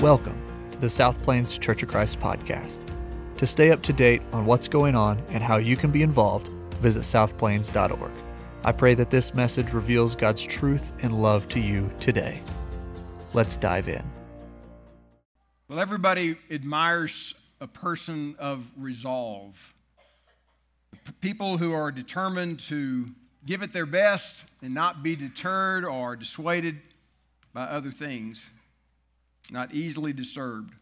Welcome to the South Plains Church of Christ podcast. To stay up to date on what's going on and how you can be involved, visit southplains.org. I pray that this message reveals God's truth and love to you today. Let's dive in. Well, everybody admires a person of resolve. People who are determined to give it their best and not be deterred or dissuaded by other things, not easily disturbed.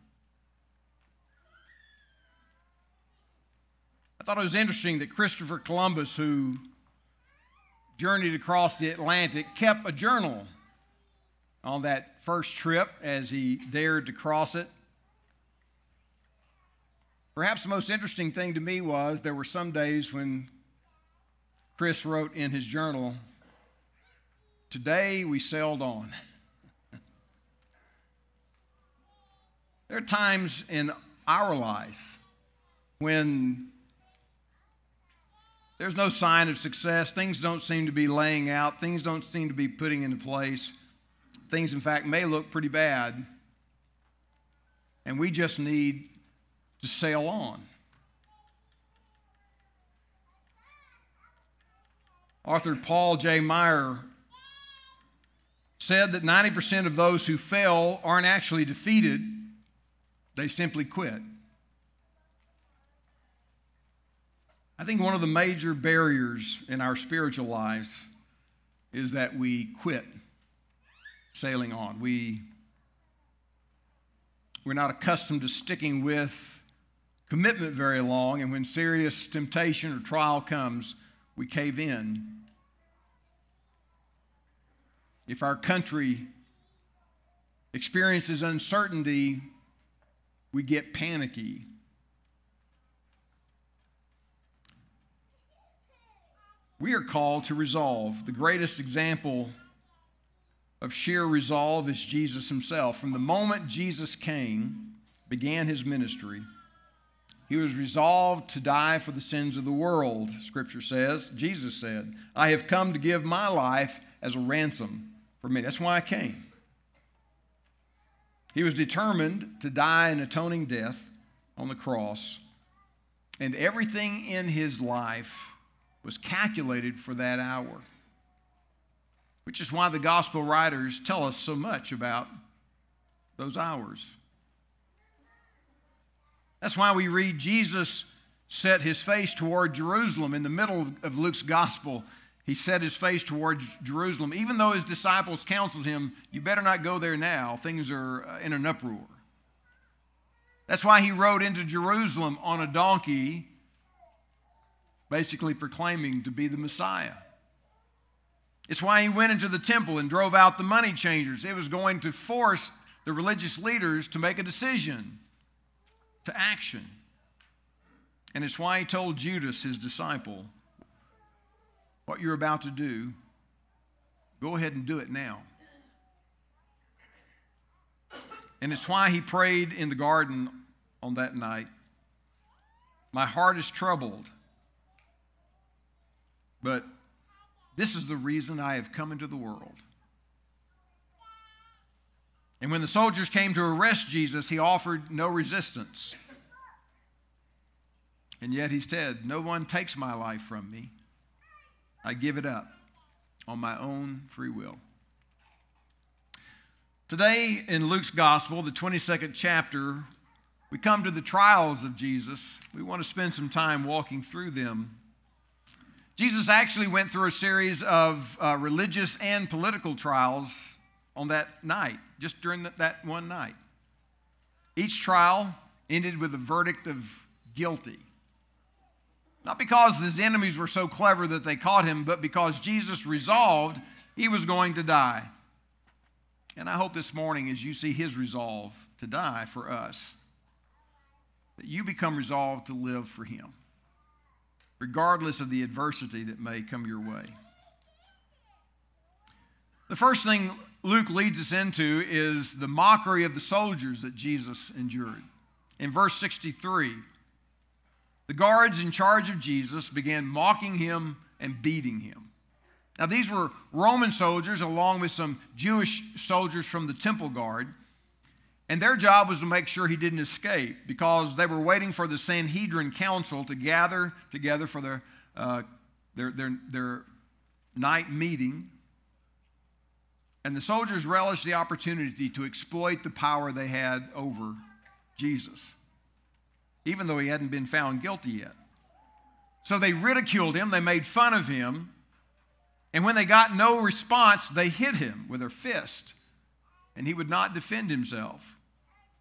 I thought it was interesting that Christopher Columbus, who journeyed across the Atlantic, kept a journal on that first trip as he dared to cross it. Perhaps the most interesting thing to me was there were some days when Chris wrote in his journal, Today we sailed on. There are times in our lives when there's no sign of success, things don't seem to be laying out, things don't seem to be putting into place. Things, in fact, may look pretty bad. And we just need to sail on. Author Paul J. Meyer said that 90% of those who fail aren't actually defeated, they simply quit. I think one of the major barriers in our spiritual lives is that we quit sailing on. We, we're not accustomed to sticking with commitment very long, and when serious temptation or trial comes, we cave in. If our country experiences uncertainty, we get panicky. We are called to resolve. The greatest example of sheer resolve is Jesus himself. From the moment Jesus came, began his ministry, he was resolved to die for the sins of the world, Scripture says. Jesus said, I have come to give my life as a ransom for me. That's why I came. He was determined to die an atoning death on the cross, and everything in his life was calculated for that hour, which is why the gospel writers tell us so much about those hours. That's why we read Jesus set his face toward Jerusalem. In the middle of Luke's gospel, he set his face toward Jerusalem, even though his disciples counseled him, You better not go there now. Things are uh, in an uproar. That's why he rode into Jerusalem on a donkey, basically proclaiming to be the Messiah. It's why he went into the temple and drove out the money changers. It was going to force the religious leaders to make a decision to action. And it's why he told Judas, his disciple, what you're about to do, go ahead and do it now. And it's why he prayed in the garden on that night My heart is troubled, but this is the reason I have come into the world. And when the soldiers came to arrest Jesus, he offered no resistance. And yet he said, No one takes my life from me. I give it up on my own free will. Today in Luke's Gospel, the 22nd chapter, we come to the trials of Jesus. We want to spend some time walking through them. Jesus actually went through a series of uh, religious and political trials on that night, just during that, that one night. Each trial ended with a verdict of guilty. Not because his enemies were so clever that they caught him, but because Jesus resolved he was going to die. And I hope this morning, as you see his resolve to die for us, that you become resolved to live for him, regardless of the adversity that may come your way. The first thing Luke leads us into is the mockery of the soldiers that Jesus endured. In verse 63, the guards in charge of Jesus began mocking him and beating him. Now, these were Roman soldiers along with some Jewish soldiers from the temple guard. And their job was to make sure he didn't escape because they were waiting for the Sanhedrin council to gather together for their, uh, their, their, their night meeting. And the soldiers relished the opportunity to exploit the power they had over Jesus, even though he hadn't been found guilty yet. So they ridiculed him, they made fun of him, and when they got no response, they hit him with their fist, and he would not defend himself.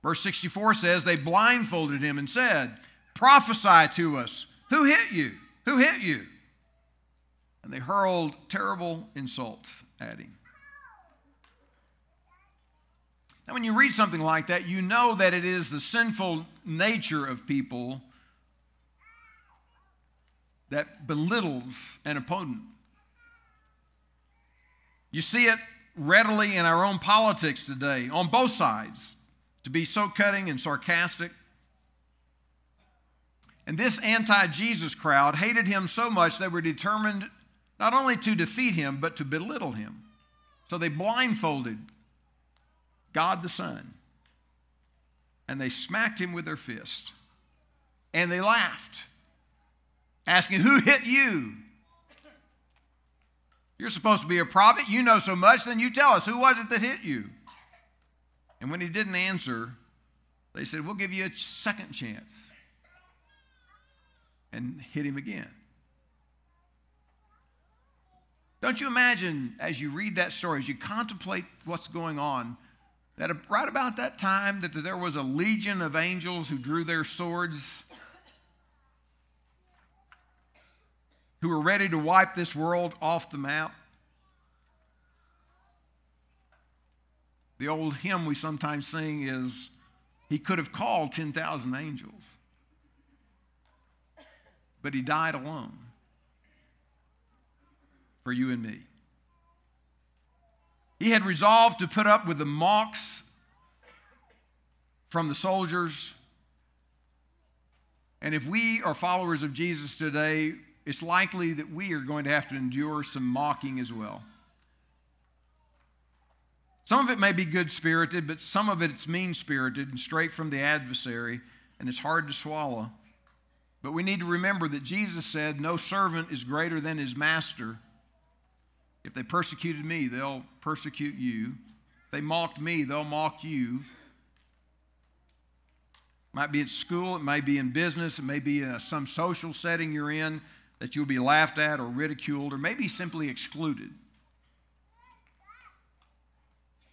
Verse 64 says, They blindfolded him and said, Prophesy to us. Who hit you? Who hit you? And they hurled terrible insults at him. Now, when you read something like that, you know that it is the sinful nature of people that belittles an opponent. You see it readily in our own politics today on both sides to be so cutting and sarcastic. And this anti Jesus crowd hated him so much they were determined not only to defeat him, but to belittle him. So they blindfolded God the Son and they smacked him with their fist and they laughed, asking, Who hit you? You're supposed to be a prophet. You know so much, then you tell us. Who was it that hit you? And when he didn't answer, they said, We'll give you a second chance. And hit him again. Don't you imagine, as you read that story, as you contemplate what's going on, that right about that time that there was a legion of angels who drew their swords who were ready to wipe this world off the map The old hymn we sometimes sing is He could have called 10,000 angels, but He died alone for you and me. He had resolved to put up with the mocks from the soldiers. And if we are followers of Jesus today, it's likely that we are going to have to endure some mocking as well. Some of it may be good spirited, but some of it it's mean spirited and straight from the adversary, and it's hard to swallow. But we need to remember that Jesus said, No servant is greater than his master. If they persecuted me, they'll persecute you. If they mocked me, they'll mock you. Might be at school, it may be in business, it may be in a, some social setting you're in that you'll be laughed at or ridiculed or maybe simply excluded.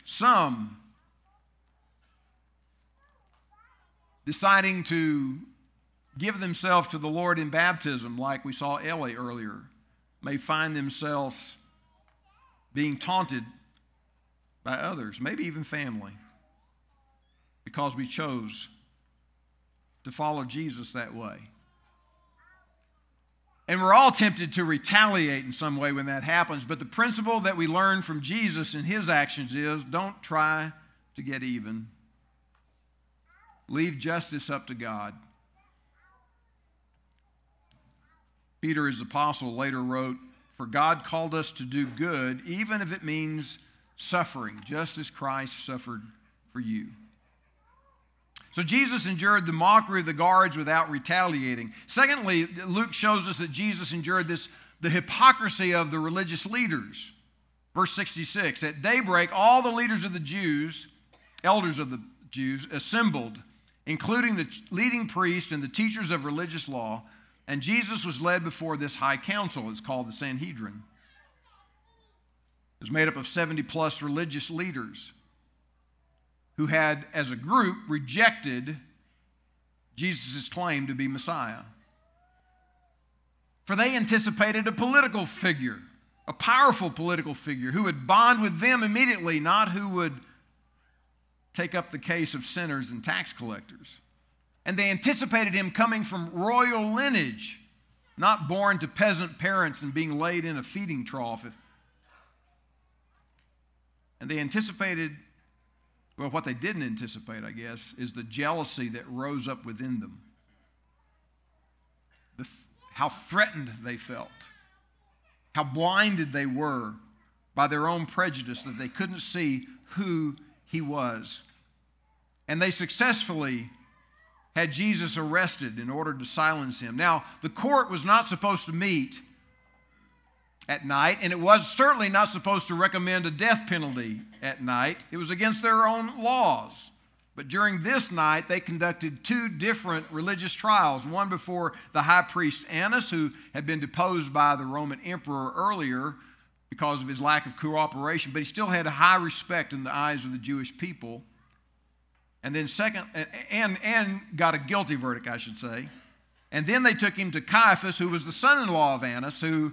Some deciding to give themselves to the Lord in baptism, like we saw Ellie earlier, may find themselves being taunted by others, maybe even family, because we chose to follow Jesus that way. And we're all tempted to retaliate in some way when that happens. But the principle that we learn from Jesus and his actions is don't try to get even, leave justice up to God. Peter, his apostle, later wrote, For God called us to do good, even if it means suffering, just as Christ suffered for you. So Jesus endured the mockery of the guards without retaliating. Secondly, Luke shows us that Jesus endured this the hypocrisy of the religious leaders. Verse 66 At daybreak, all the leaders of the Jews, elders of the Jews, assembled, including the leading priests and the teachers of religious law, and Jesus was led before this high council. It's called the Sanhedrin. It was made up of 70 plus religious leaders who had, as a group, rejected Jesus' claim to be Messiah. For they anticipated a political figure, a powerful political figure who would bond with them immediately, not who would take up the case of sinners and tax collectors. And they anticipated him coming from royal lineage, not born to peasant parents and being laid in a feeding trough. And they anticipated well, what they didn't anticipate, I guess, is the jealousy that rose up within them. The, how threatened they felt, how blinded they were by their own prejudice that they couldn't see who he was. And they successfully had Jesus arrested in order to silence him. Now, the court was not supposed to meet at night, and it was certainly not supposed to recommend a death penalty at night. It was against their own laws. But during this night, they conducted two different religious trials one before the high priest Annas, who had been deposed by the Roman emperor earlier because of his lack of cooperation, but he still had high respect in the eyes of the Jewish people. And then, second, and, and got a guilty verdict, I should say. And then they took him to Caiaphas, who was the son in law of Annas, who,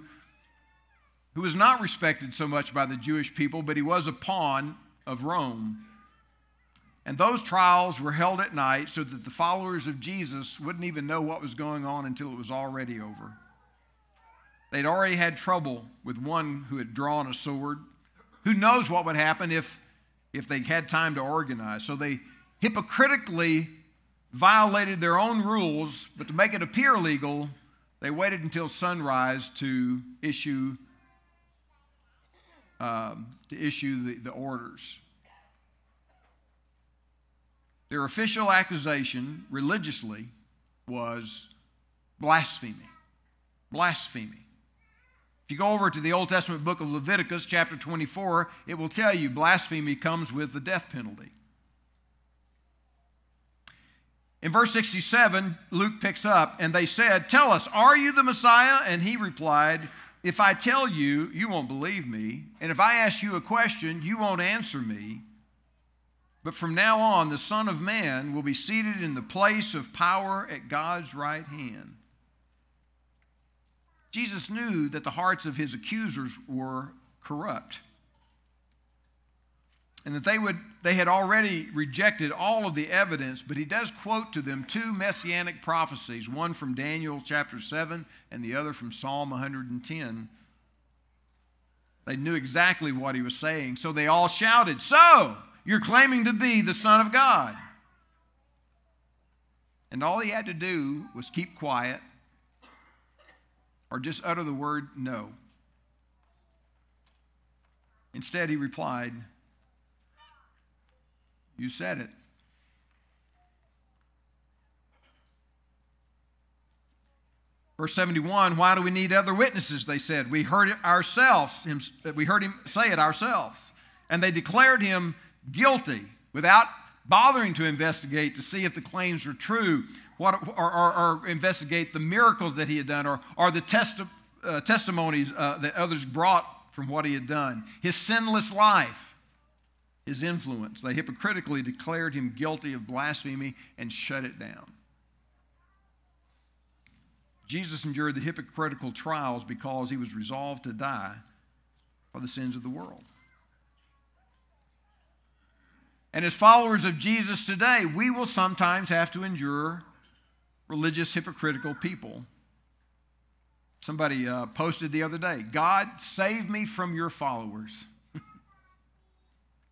who was not respected so much by the Jewish people, but he was a pawn of Rome. And those trials were held at night so that the followers of Jesus wouldn't even know what was going on until it was already over. They'd already had trouble with one who had drawn a sword. Who knows what would happen if, if they had time to organize? So they hypocritically violated their own rules, but to make it appear legal, they waited until sunrise to issue, um, to issue the, the orders. Their official accusation religiously was blasphemy. Blasphemy. If you go over to the Old Testament book of Leviticus, chapter 24, it will tell you blasphemy comes with the death penalty. In verse 67, Luke picks up, and they said, Tell us, are you the Messiah? And he replied, If I tell you, you won't believe me. And if I ask you a question, you won't answer me. But from now on, the Son of Man will be seated in the place of power at God's right hand. Jesus knew that the hearts of his accusers were corrupt and that they would they had already rejected all of the evidence but he does quote to them two messianic prophecies one from Daniel chapter 7 and the other from Psalm 110 they knew exactly what he was saying so they all shouted so you're claiming to be the Son of God. And all he had to do was keep quiet or just utter the word no. Instead, he replied, You said it. Verse 71, why do we need other witnesses? They said. We heard it ourselves. We heard him say it ourselves. And they declared him guilty without bothering to investigate to see if the claims were true what, or, or, or investigate the miracles that he had done or, or the testi- uh, testimonies uh, that others brought from what he had done. His sinless life, his influence. They hypocritically declared him guilty of blasphemy and shut it down. Jesus endured the hypocritical trials because he was resolved to die for the sins of the world. And as followers of Jesus today, we will sometimes have to endure religious, hypocritical people. Somebody uh, posted the other day God, save me from your followers.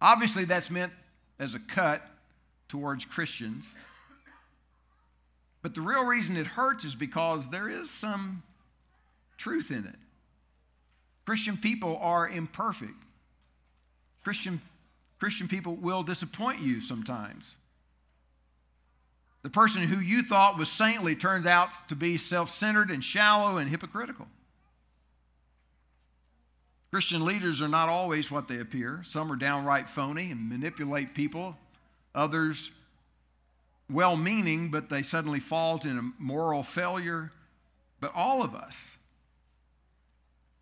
Obviously, that's meant as a cut towards Christians. But the real reason it hurts is because there is some truth in it. Christian people are imperfect. Christian Christian people will disappoint you sometimes. The person who you thought was saintly turns out to be self centered and shallow and hypocritical. Christian leaders are not always what they appear. Some are downright phony and manipulate people. Others, well meaning, but they suddenly fall in a moral failure. But all of us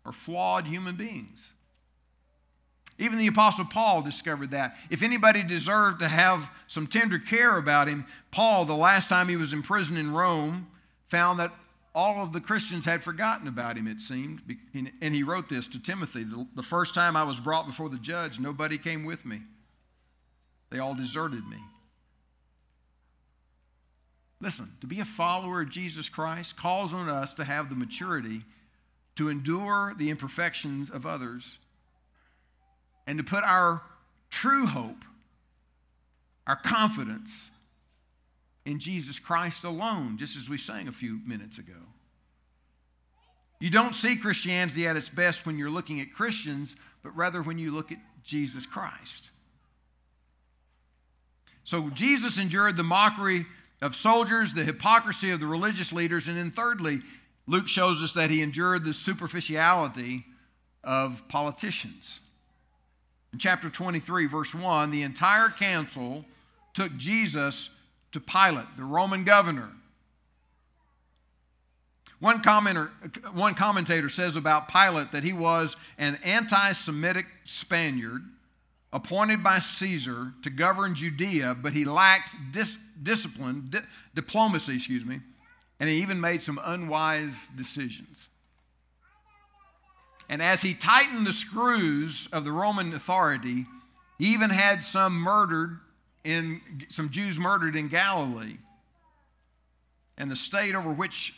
are flawed human beings. Even the Apostle Paul discovered that. If anybody deserved to have some tender care about him, Paul, the last time he was in prison in Rome, found that all of the Christians had forgotten about him, it seemed. And he wrote this to Timothy The first time I was brought before the judge, nobody came with me, they all deserted me. Listen, to be a follower of Jesus Christ calls on us to have the maturity to endure the imperfections of others and to put our true hope, our confidence in Jesus Christ alone, just as we sang a few minutes ago. You don't see Christianity at its best when you're looking at Christians, but rather when you look at Jesus Christ. So Jesus endured the mockery of soldiers, the hypocrisy of the religious leaders, and then thirdly, Luke shows us that he endured the superficiality of politicians. In chapter 23, verse 1, the entire council took Jesus to Pilate, the Roman governor. One, commenter, one commentator says about Pilate that he was an anti Semitic Spaniard appointed by Caesar to govern Judea, but he lacked dis- discipline, di- diplomacy, excuse me, and he even made some unwise decisions. And as he tightened the screws of the Roman authority, he even had some murdered in some Jews murdered in Galilee. And the state over which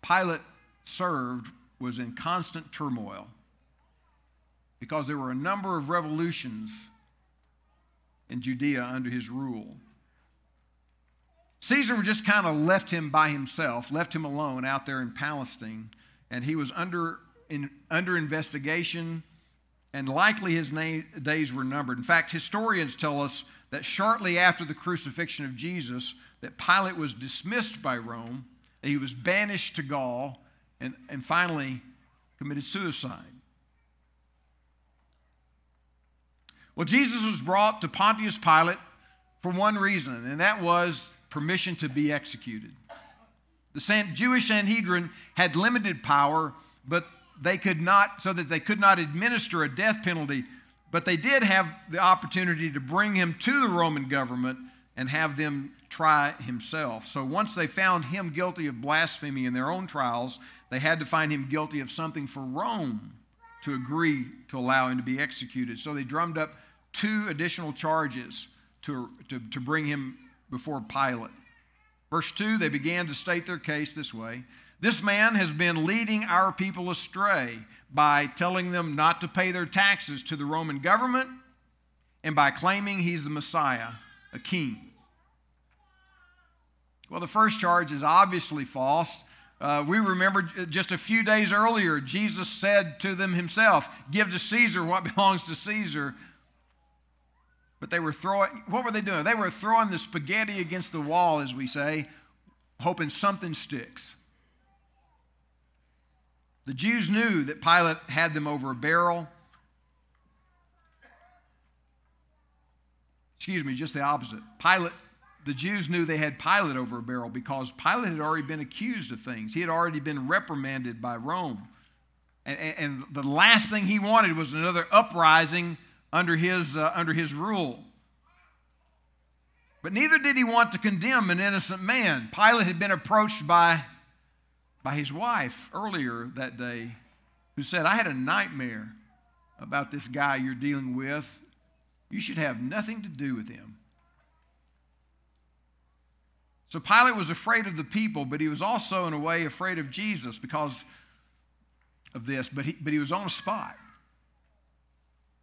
Pilate served was in constant turmoil because there were a number of revolutions in Judea under his rule. Caesar just kind of left him by himself, left him alone out there in Palestine, and he was under, in, under investigation, and likely his na- days were numbered. In fact, historians tell us that shortly after the crucifixion of Jesus, that Pilate was dismissed by Rome, he was banished to Gaul, and, and finally committed suicide. Well, Jesus was brought to Pontius Pilate for one reason, and that was permission to be executed. The Jewish Sanhedrin had limited power, but they could not, so that they could not administer a death penalty, but they did have the opportunity to bring him to the Roman government and have them try himself. So once they found him guilty of blasphemy in their own trials, they had to find him guilty of something for Rome to agree to allow him to be executed. So they drummed up two additional charges to, to, to bring him before Pilate. Verse 2, they began to state their case this way This man has been leading our people astray by telling them not to pay their taxes to the Roman government and by claiming he's the Messiah, a king. Well, the first charge is obviously false. Uh, we remember just a few days earlier, Jesus said to them himself, Give to Caesar what belongs to Caesar, but they were throwing, what were they doing? They were throwing the spaghetti against the wall, as we say, hoping something sticks. The Jews knew that Pilate had them over a barrel. Excuse me, just the opposite. Pilate, the Jews knew they had Pilate over a barrel because Pilate had already been accused of things. He had already been reprimanded by Rome. And, and the last thing he wanted was another uprising under his, uh, under his rule. But neither did he want to condemn an innocent man. Pilate had been approached by, by his wife earlier that day who said, I had a nightmare about this guy you're dealing with. You should have nothing to do with him. So Pilate was afraid of the people, but he was also, in a way, afraid of Jesus because of this, but he, but he was on a spot.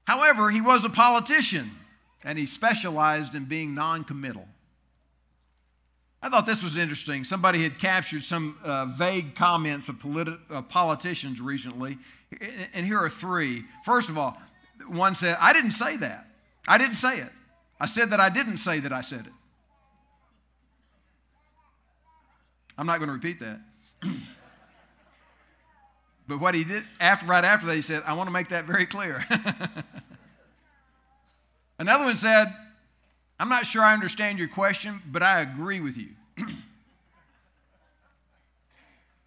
However, he was a politician and he specialized in being non committal. I thought this was interesting. Somebody had captured some uh, vague comments of politi- uh, politicians recently, and here are three. First of all, one said, I didn't say that. I didn't say it. I said that I didn't say that I said it. I'm not going to repeat that. But what he did after, right after that, he said, I want to make that very clear. Another one said, I'm not sure I understand your question, but I agree with you.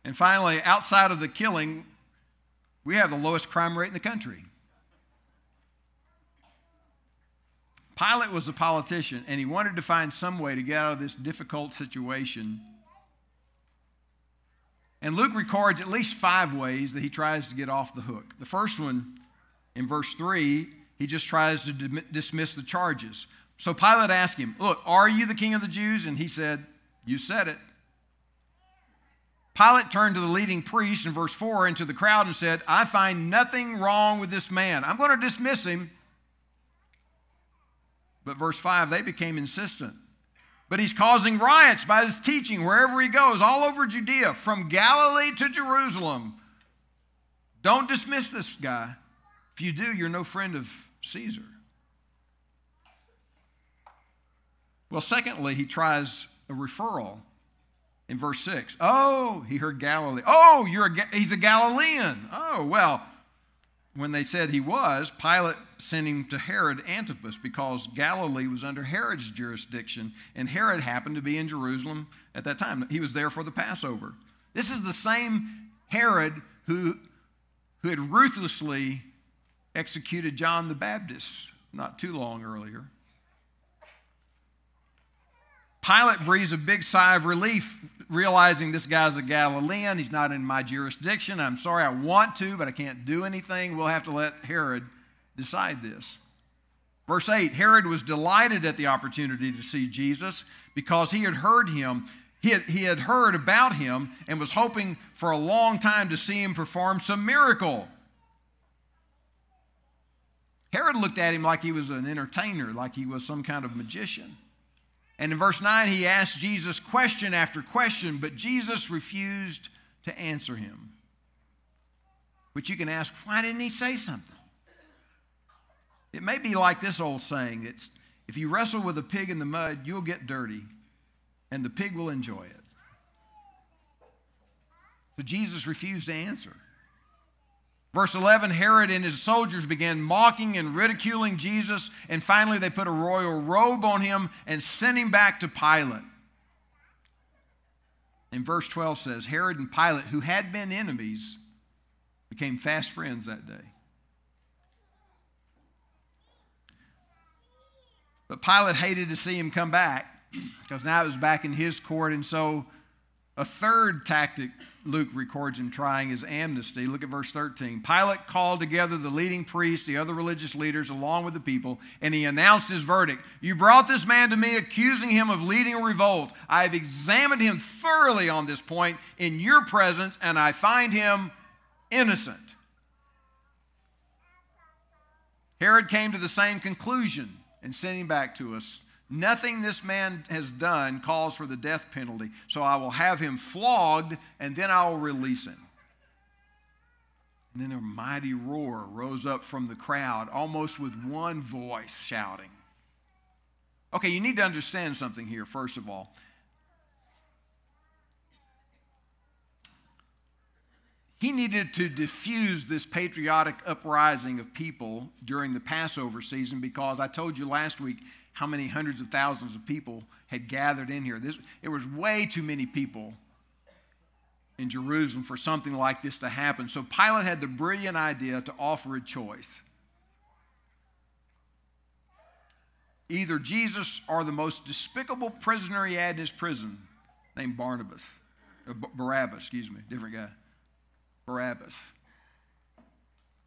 and finally, outside of the killing, we have the lowest crime rate in the country. Pilate was a politician, and he wanted to find some way to get out of this difficult situation and Luke records at least five ways that he tries to get off the hook. The first one, in verse 3, he just tries to dismiss the charges. So Pilate asked him, Look, are you the king of the Jews? And he said, You said it. Pilate turned to the leading priest in verse 4 and to the crowd and said, I find nothing wrong with this man. I'm going to dismiss him. But verse 5, they became insistent. But he's causing riots by his teaching wherever he goes, all over Judea, from Galilee to Jerusalem. Don't dismiss this guy. If you do, you're no friend of Caesar. Well, secondly, he tries a referral in verse 6. Oh, he heard Galilee. Oh, you're a, he's a Galilean. Oh, well, when they said he was, Pilate sent him to Herod Antipas because Galilee was under Herod's jurisdiction, and Herod happened to be in Jerusalem at that time. He was there for the Passover. This is the same Herod who, who had ruthlessly executed John the Baptist not too long earlier. Pilate breathes a big sigh of relief, realizing this guy's a Galilean. He's not in my jurisdiction. I'm sorry, I want to, but I can't do anything. We'll have to let Herod decide this. Verse 8 Herod was delighted at the opportunity to see Jesus because he had heard him. He had, he had heard about him and was hoping for a long time to see him perform some miracle. Herod looked at him like he was an entertainer, like he was some kind of magician. And in verse 9, he asked Jesus question after question, but Jesus refused to answer him. Which you can ask, why didn't he say something? It may be like this old saying it's, if you wrestle with a pig in the mud, you'll get dirty, and the pig will enjoy it. So Jesus refused to answer. Verse 11 Herod and his soldiers began mocking and ridiculing Jesus, and finally they put a royal robe on him and sent him back to Pilate. And verse 12 says Herod and Pilate, who had been enemies, became fast friends that day. But Pilate hated to see him come back because now it was back in his court, and so a third tactic Luke records him trying is amnesty. Look at verse 13. Pilate called together the leading priests, the other religious leaders, along with the people, and he announced his verdict. You brought this man to me, accusing him of leading a revolt. I have examined him thoroughly on this point in your presence, and I find him innocent. Herod came to the same conclusion and sent him back to us Nothing this man has done calls for the death penalty. So I will have him flogged and then I will release him. And then a mighty roar rose up from the crowd, almost with one voice shouting. Okay, you need to understand something here, first of all. He needed to diffuse this patriotic uprising of people during the Passover season because I told you last week how many hundreds of thousands of people had gathered in here. This, it was way too many people in Jerusalem for something like this to happen. So Pilate had the brilliant idea to offer a choice. Either Jesus or the most despicable prisoner he had in his prison, named Barnabas, uh, Barabbas, excuse me, different guy. Barabbas.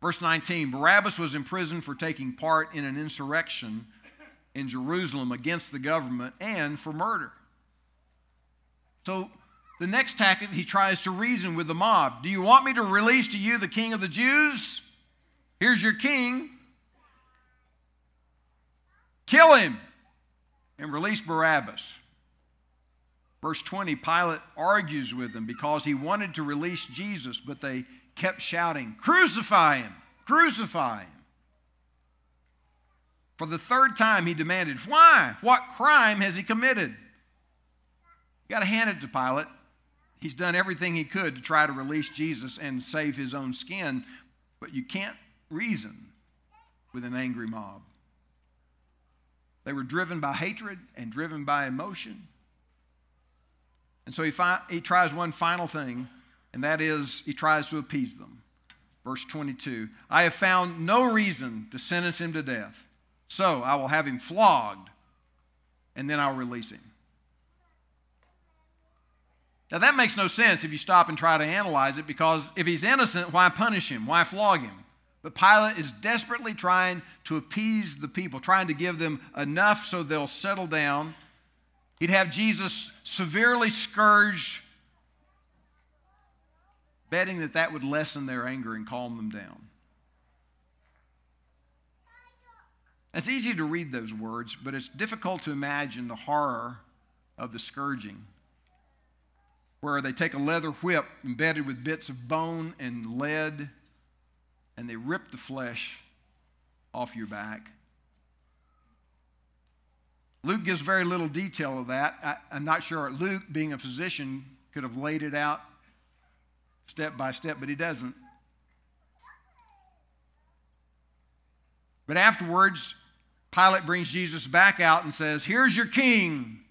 Verse 19 Barabbas was in prison for taking part in an insurrection in Jerusalem against the government and for murder. So the next tactic, he tries to reason with the mob. Do you want me to release to you the king of the Jews? Here's your king. Kill him and release Barabbas. Verse 20 Pilate argues with them because he wanted to release Jesus, but they kept shouting, Crucify him! Crucify him! For the third time, he demanded, Why? What crime has he committed? You got to hand it to Pilate. He's done everything he could to try to release Jesus and save his own skin, but you can't reason with an angry mob. They were driven by hatred and driven by emotion. And so he, fi- he tries one final thing, and that is he tries to appease them. Verse 22 I have found no reason to sentence him to death. So I will have him flogged, and then I'll release him. Now, that makes no sense if you stop and try to analyze it because if he's innocent, why punish him? Why flog him? But Pilate is desperately trying to appease the people, trying to give them enough so they'll settle down. He'd have Jesus severely scourged, betting that that would lessen their anger and calm them down. It's easy to read those words, but it's difficult to imagine the horror of the scourging, where they take a leather whip embedded with bits of bone and lead, and they rip the flesh off your back. Luke gives very little detail of that. I, am not sure Luke, being a physician, could have laid it out step by step, but he doesn't. But afterwards, Pilate brings Jesus back out and says, Here's your king.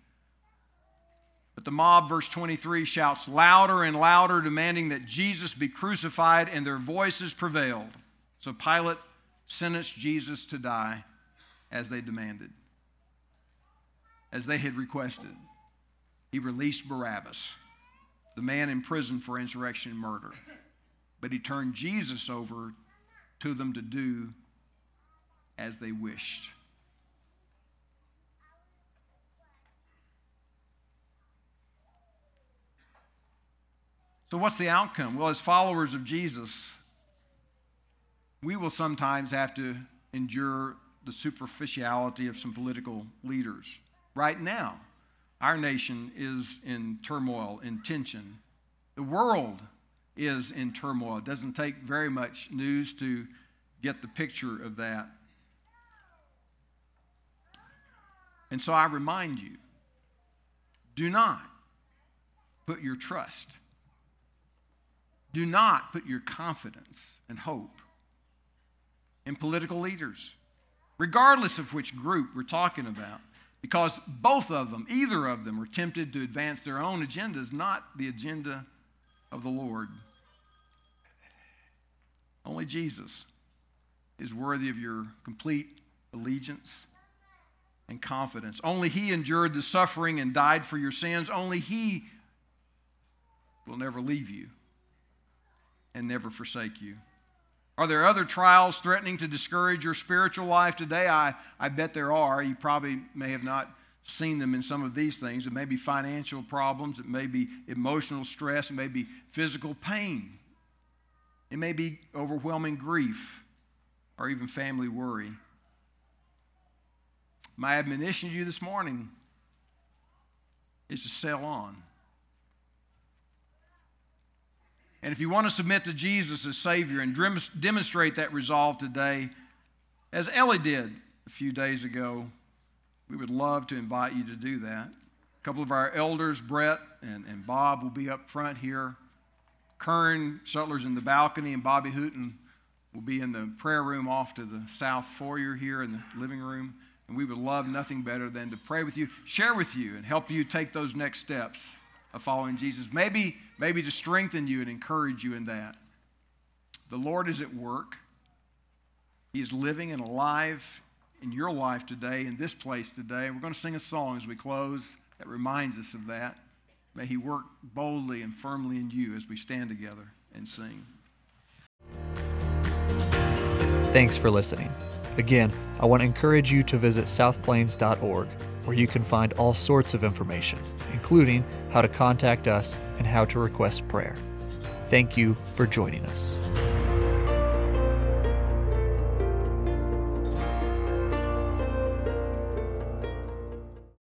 But the mob, verse 23, shouts louder and louder, demanding that Jesus be crucified, and their voices prevailed. So Pilate sentenced Jesus to die as they demanded, as they had requested. He released Barabbas, the man in prison for insurrection and murder. But he turned Jesus over to them to do as they wished. So, what's the outcome? Well, as followers of Jesus, we will sometimes have to endure the superficiality of some political leaders. Right now, our nation is in turmoil, in tension. The world is in turmoil. It doesn't take very much news to get the picture of that. And so I remind you do not put your trust, do not put your confidence and hope in political leaders, regardless of which group we're talking about, because both of them, either of them, are tempted to advance their own agendas, not the agenda of the Lord. Only Jesus is worthy of your complete allegiance and confidence. Only He endured the suffering and died for your sins. Only He will never leave you and never forsake you. Are there other trials threatening to discourage your spiritual life today? I, I bet there are. You probably may have not seen them in some of these things. It may be financial problems, it may be emotional stress, it may be physical pain, it may be overwhelming grief, or even family worry. My admonition to you this morning is to sail on. And if you want to submit to Jesus as Savior and demonstrate that resolve today, as Ellie did a few days ago, we would love to invite you to do that. A couple of our elders, Brett and, and Bob, will be up front here. Kern Sutler's in the balcony, and Bobby Hooten will be in the prayer room off to the south foyer here in the living room. And we would love nothing better than to pray with you, share with you, and help you take those next steps of following Jesus. Maybe, maybe to strengthen you and encourage you in that. The Lord is at work. He is living and alive in your life today, in this place today. We're going to sing a song as we close that reminds us of that. May He work boldly and firmly in you as we stand together and sing. Thanks for listening. Again, I want to encourage you to visit southplains.org where you can find all sorts of information, including how to contact us and how to request prayer. Thank you for joining us.